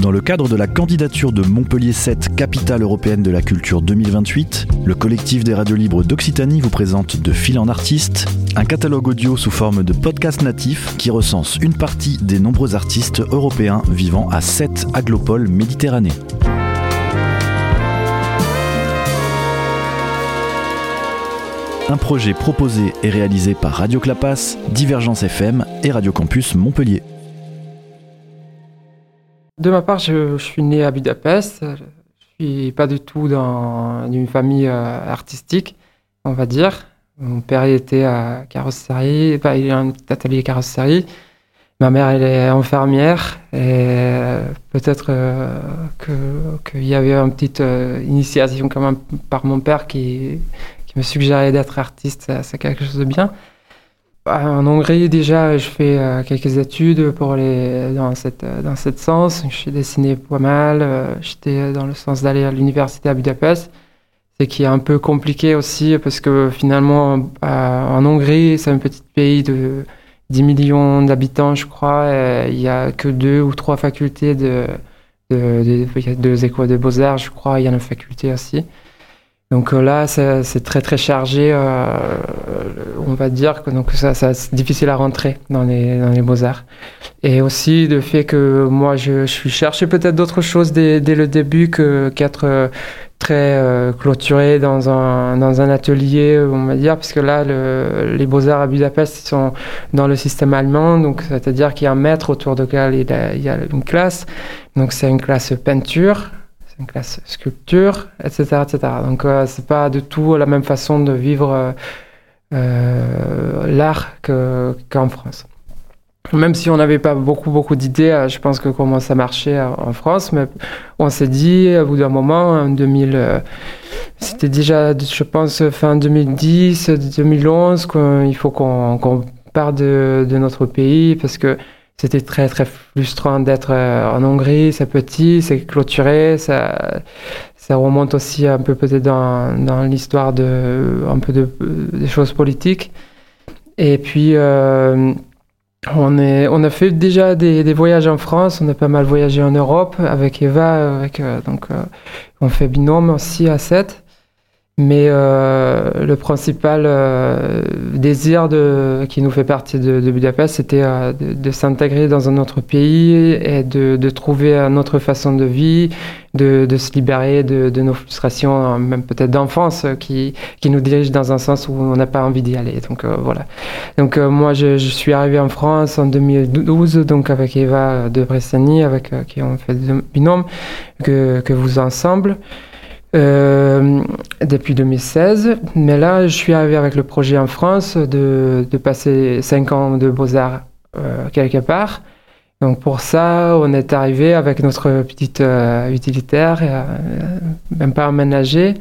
Dans le cadre de la candidature de Montpellier 7 Capitale européenne de la culture 2028, le collectif des radios libres d'Occitanie vous présente De fil en artiste, un catalogue audio sous forme de podcast natif qui recense une partie des nombreux artistes européens vivant à 7 aglopoles méditerranéens. Un projet proposé et réalisé par Radio Clapas, Divergence FM et Radio Campus Montpellier. De ma part, je, suis né à Budapest. Je suis pas du tout dans une famille euh, artistique, on va dire. Mon père était à carrosserie, il a un atelier carrosserie. Ma mère, elle est infirmière et euh, peut-être euh, qu'il y avait une petite initiation quand même par mon père qui me suggérait d'être artiste, c'est quelque chose de bien. Bah, en Hongrie, déjà, je fais euh, quelques études pour les, dans, cette, euh, dans cette sens. Je suis dessiné pas mal. Euh, j'étais dans le sens d'aller à l'université à Budapest. C'est qui est un peu compliqué aussi parce que finalement, en Hongrie, c'est un petit pays de 10 millions d'habitants, je crois. il n'y a que deux ou trois facultés de, de, de, deux écoles de beaux-arts, je crois. Il y a une faculté aussi. Donc euh, là, c'est très très chargé. Euh, on va dire que donc ça, c'est difficile à rentrer dans les, dans les beaux arts. Et aussi le fait que moi, je, je suis cherché peut-être d'autres choses dès, dès, le début que qu'être euh, très clôturé dans un dans un atelier, on va dire, parce que là, le, les beaux arts à Budapest ils sont dans le système allemand, donc c'est-à-dire qu'il y a un maître autour de lequel il y a une classe. Donc c'est une classe peinture une classe sculpture, etc. etc. Donc, euh, c'est pas du tout la même façon de vivre euh, euh, l'art qu'en France. Même si on n'avait pas beaucoup, beaucoup d'idées, je pense que comment ça marchait en France, mais on s'est dit, au bout d'un moment, en 2000, c'était déjà, je pense, fin 2010, 2011, qu'il faut qu'on qu parte de, de, notre pays, parce que c'était très très frustrant d'être euh, en Hongrie, c'est petit, c'est clôturé, ça, ça remonte aussi un peu peut-être dans, dans l'histoire de un peu de, des choses politiques. Et puis euh, on, est, on a fait déjà des, voyages en France, on a pas mal voyagé en Europe avec Eva, euh, donc on fait binôme aussi à 7. Mais euh, le principal euh, désir de, qui nous fait partie de, de Budapest, c'était euh, de, de s'intégrer dans un autre pays et de, de, trouver une autre façon de vie, de, se libérer de, nos frustrations, même peut-être d'enfance, qui, qui nous dirigent dans un sens où on n'a pas envie d'y aller. Donc voilà. Donc moi, je, je, suis arrivé en France en 2012, donc avec Eva de Bressani, avec qui on fait binôme, que, que vous ensemble. Euh, depuis 2016. Mais là, je suis arrivé avec le projet en France de, de passer 5 ans de beaux-arts euh, quelque part. Donc pour ça, on est arrivé avec notre petite euh, utilitaire, euh, même pas aménagé.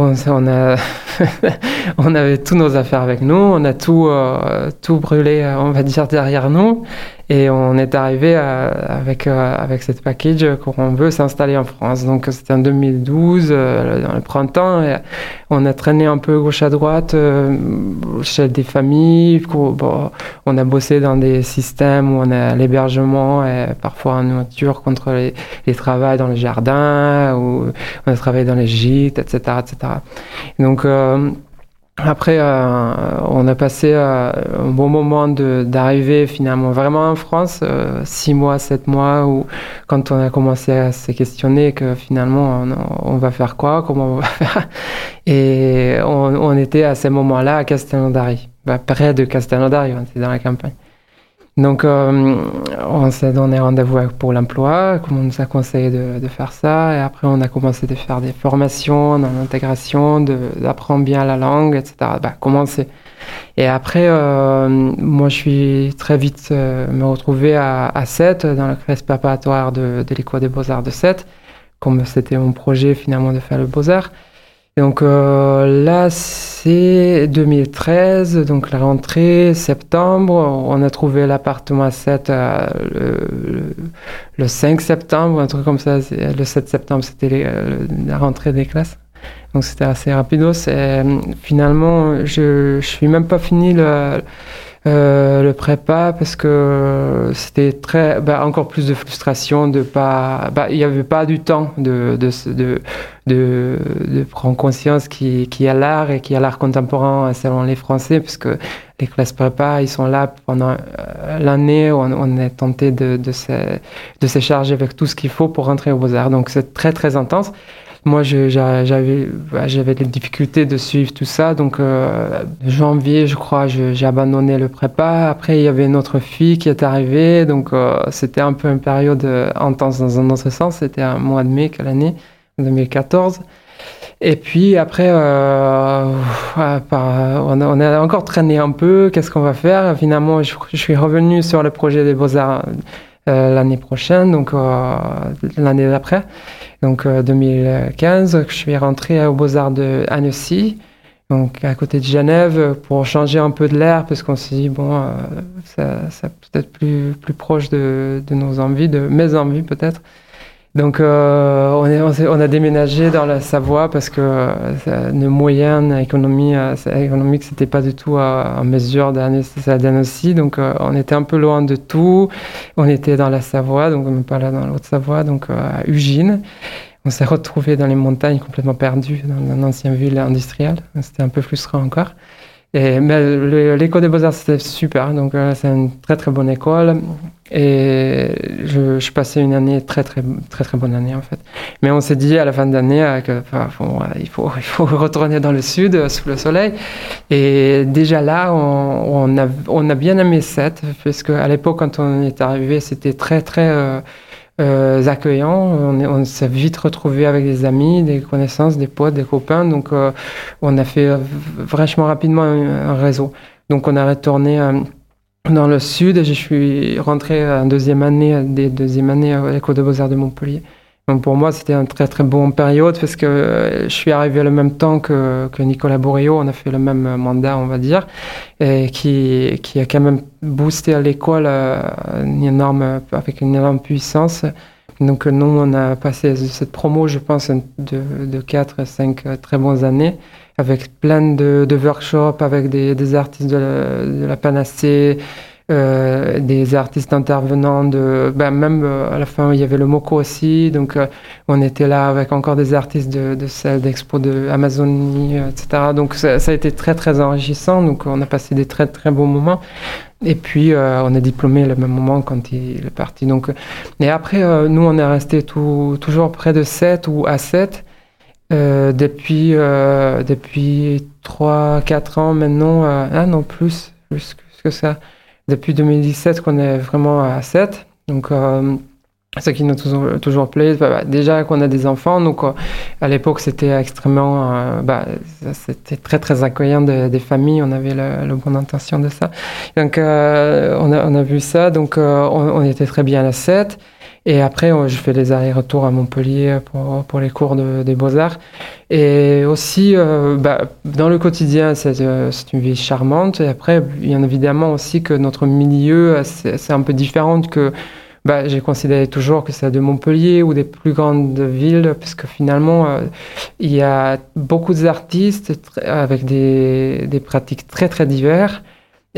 On, a on avait tous nos affaires avec nous, on a tout, euh, tout brûlé, on va dire, derrière nous. Et on est arrivé euh, avec, euh, avec cette package qu'on veut s'installer en France. Donc c'était en 2012, euh, dans le printemps. On a traîné un peu gauche à droite chez des familles. On a bossé dans des systèmes où on a l'hébergement et parfois en nourriture contre les, les travaux dans le jardin, ou on a travaillé dans les gîtes, etc. etc. Donc après, euh, on a passé euh, un bon moment d'arriver finalement vraiment en France, euh, six mois, sept mois, où quand on a commencé à se questionner que finalement on, va faire quoi, comment on va faire, et on, était à ce moment-là à Castelnaudary, bah, près de Castelnaudary, on dans la campagne. Donc, euh, on s'est donné rendez-vous pour l'emploi, comme on nous a conseillé de, de, faire ça. Et après, on a commencé de faire des formations dans l'intégration, d'apprendre bien la langue, etc. Bah, commencer. Et après, euh, moi, je suis très vite euh, me retrouvé à, à 7, dans le classe préparatoire de, de l'école des beaux-arts de 7, comme c'était mon projet finalement de faire le beaux-arts donc euh, là, c'est 2013, donc la rentrée, septembre. On a trouvé l'appartement à 7 euh, le, 5 septembre, un truc comme ça. Le 7 septembre, c'était la rentrée des classes. Donc c'était assez rapido. Finalement, je ne suis même pas fini le, Euh, le prépa parce que c'était très bah, encore plus de frustration de pas bah, il n'y avait pas du temps de de, de, de, prendre conscience qu'il qui y a l'art et qu'il y a l'art contemporain selon les Français parce que les classes prépa ils sont là pendant euh, l'année. On, on, est tenté de, de, se, de se charger avec tout ce qu'il faut pour rentrer aux Beaux-Arts. Donc c'est très très intense moi, j'avais bah, j'avais des difficultés de suivre tout ça. Donc, euh, janvier, je crois, j'ai abandonné le prépa. Après, il y avait une autre fille qui est arrivée. Donc, euh, c'était un peu une période euh, intense dans un autre sens. C'était un mois de mai, quelle année? 2014. Et puis après, on, a, encore traîné un peu. Qu'est-ce qu'on va faire? Finalement, je, suis revenu sur le projet des Beaux-Arts l'année prochaine, donc euh, l'année d'après, donc 2015, euh, je suis rentré aux Beaux-Arts de Annecy, donc à côté de Genève, pour changer un peu de l'air, parce qu'on s'est dit, bon, ça, peut-être plus, plus proche de, nos envies, de mes envies peut-être. Donc euh, on, est, on, a déménagé dans la Savoie parce que euh, nos moyens économie, euh, économiques c'était pas du tout en mesure aussi. Donc on était un peu loin de tout. On était dans la Savoie, donc même pas là dans l'autre Savoie, donc à Ugine. On s'est retrouvé dans les montagnes complètement perdus dans une ancienne ville industrielle. C'était un peu frustrant encore. Mais l'école des beaux-arts, c'était super. Donc, euh, c'est une très, très bonne école. Et je, je, passais une année, très, très, très, très bonne année, en fait. Mais on s'est dit à la fin de l'année euh, qu'il bon, il, faut, il faut retourner dans le sud, euh, sous le soleil. Et déjà là, on, a, on a bien aimé cette, parce qu'à l'époque, quand on est arrivé, c'était très, très euh, accueillants. On, on s'est vite retrouvé avec des amis, des connaissances, des potes, des copains. Donc, euh, on a fait vachement rapidement un, réseau. Donc, on a retourné euh, dans le sud et je suis rentré en deuxième année, des deuxième année à l'école de beaux-arts de Montpellier. Donc pour moi, c'était un très très bon période parce que euh, je suis arrivé le même temps que, Nicolas Boréo, on a fait le même mandat, on va dire, et qui, qui a quand même boosté à l'école euh, une énorme, avec une énorme puissance. Donc nous, on a passé cette promo, je pense, de, de 4 à 5 très bonnes années, avec plein de, workshops, avec des, des artistes de la, de la Panacée, euh, des artistes intervenants de ben même euh, à la fin il y avait le Moco aussi. Donc euh, on était là avec encore des artistes de, de celle d'expo de Amazonie etc donc ça, a été très très enrichissant. Donc on a passé des très très bons moments. Et puis on est diplômé le même moment quand il est parti. Donc et après nous on est resté toujours près de 7 ou à 7 depuis depuis 3 4 ans maintenant ah non plus plus que ça depuis 2017 qu'on est vraiment à 7. Donc, euh, ce qui nous toujours, toujours plaît, bah, bah, déjà qu'on a des enfants. Donc, euh, à l'époque, c'était extrêmement, euh, bah, c'était très très accueillant des familles. On avait la, bonne intention de ça. Donc, on a, on, a, vu ça. Donc, on, on, était très bien à 7. Et après, je fais les allers-retours à Montpellier pour, pour les cours de, des beaux-arts. Et aussi, euh, bah, dans le quotidien, euh, c'est une vie charmante. Et après, bien évidemment aussi que notre milieu, c'est un peu différent que bah, j'ai considéré toujours que c'est de Montpellier ou des plus grandes villes, parce que finalement, euh, il y a beaucoup d'artistes avec des, des pratiques très très diverses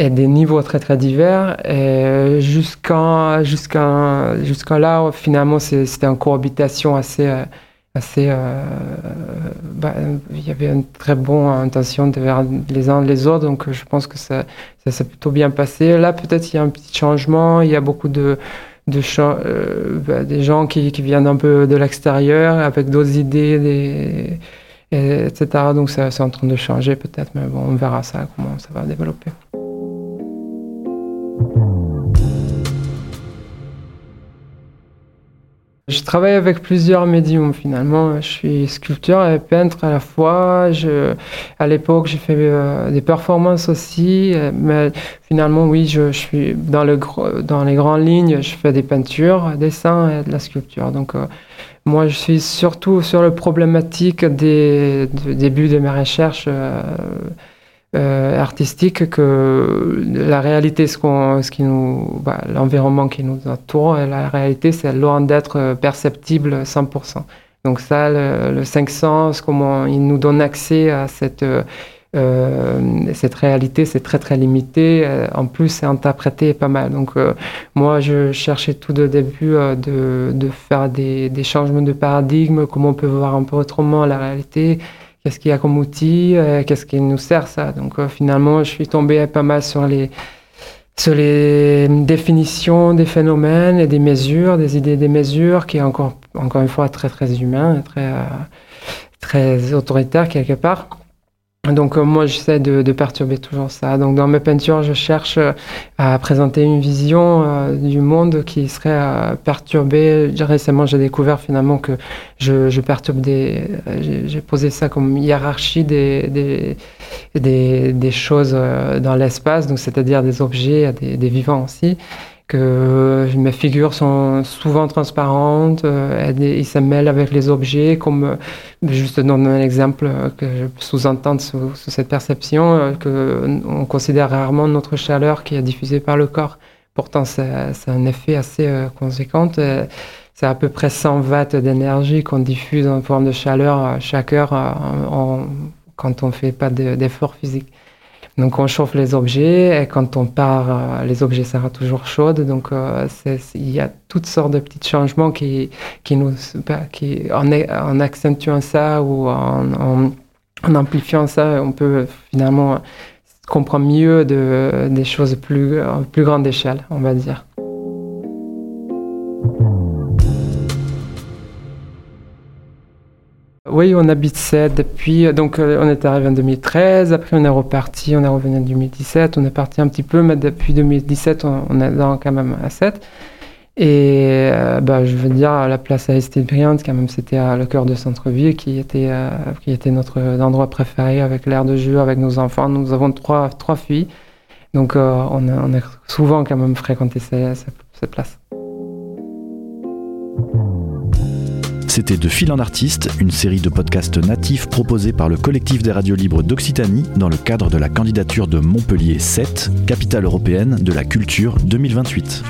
et des niveaux très très divers. Et jusqu'à jusqu'à jusqu'à là, finalement, c'était une cohabitation assez euh, assez. Euh, bah, il y avait une très bonne intention de vers les uns les autres, donc je pense que ça ça s'est plutôt bien passé. Là, peut-être il y a un petit changement. Il y a beaucoup de de euh, bah, des gens qui, qui, viennent un peu de l'extérieur avec d'autres idées, des, etc. Donc c'est en train de changer peut-être, mais bon, on verra ça, comment ça va développer. Je travaille avec plusieurs médiums finalement. Je suis sculpteur et peintre à la fois. À l'époque, j'ai fait euh, des performances aussi, mais finalement, oui, je, suis dans, le, dans les grandes lignes. Je fais des peintures, dessins et de la sculpture. Donc, euh, moi, je suis surtout sur le problématique des, du début de mes recherches. Euh, euh, artistique que la réalité, ce, qu'on, ce qui nous, bah, l'environnement qui nous entoure, la réalité, c'est loin d'être perceptible 100%. Donc ça, le, le 500, comment il nous donne accès à cette cette réalité, c'est très très limité. en plus, c'est interprété pas mal. Donc, moi, je cherchais tout de début de, de, faire des, des, changements de paradigme, comment on peut voir un peu autrement la réalité, qu'est-ce qu'il y a comme outil, qu'est-ce qui nous sert ça. Donc, finalement, je suis tombé pas mal sur les sur les définitions des phénomènes et des mesures, des idées des mesures, qui est encore, encore une fois très très humain, très, euh, très autoritaire quelque part. Donc euh, moi j'essaie de, de, perturber toujours ça. Donc dans mes peintures je cherche euh, à présenter une vision euh, du monde qui serait perturbée. Récemment j'ai découvert finalement que je, je perturbe des... J'ai posé ça comme hiérarchie des, des, des, des choses dans l'espace, donc c'est-à-dire des objets, des, des vivants aussi que mes figures sont souvent transparentes, euh, ils se mêlent avec les objets, comme euh, juste dans un exemple que je sous-entends sous, cette perception, euh, qu'on considère rarement notre chaleur qui est diffusée par le corps. Pourtant, c'est un effet assez conséquent. C'est à peu près 100 watts d'énergie qu'on diffuse en forme de chaleur chaque heure quand on ne fait pas d'effort physique. Donc on chauffe les objets et quand on part, euh, les objets seront toujours chauds. Donc euh, il y a toutes sortes de petits changements qui, qui nous, bah, qui, en, en accentuant ça ou en, en, amplifiant ça, on peut finalement comprendre mieux de, des choses plus, plus grande échelle, on va dire. Oui, on habite 7 depuis. Euh, donc, euh, on est arrivé en 2013. Après, on est reparti. On est revenu en 2017. On est parti un petit peu, mais depuis 2017, on, est dans, quand même à 7. Et euh, bah, je veux dire, la place Aristide Briand, quand même, c'était le cœur de centre-ville qui était, qui était notre endroit préféré avec l'air de jeu, avec nos enfants. Nous avons trois, trois filles. Donc, on a, souvent quand même fréquenté cette place. C'était De Fil en Artiste, une série de podcasts natifs proposés par le collectif des radios libres d'Occitanie dans le cadre de la candidature de Montpellier 7, capitale européenne de la culture 2028.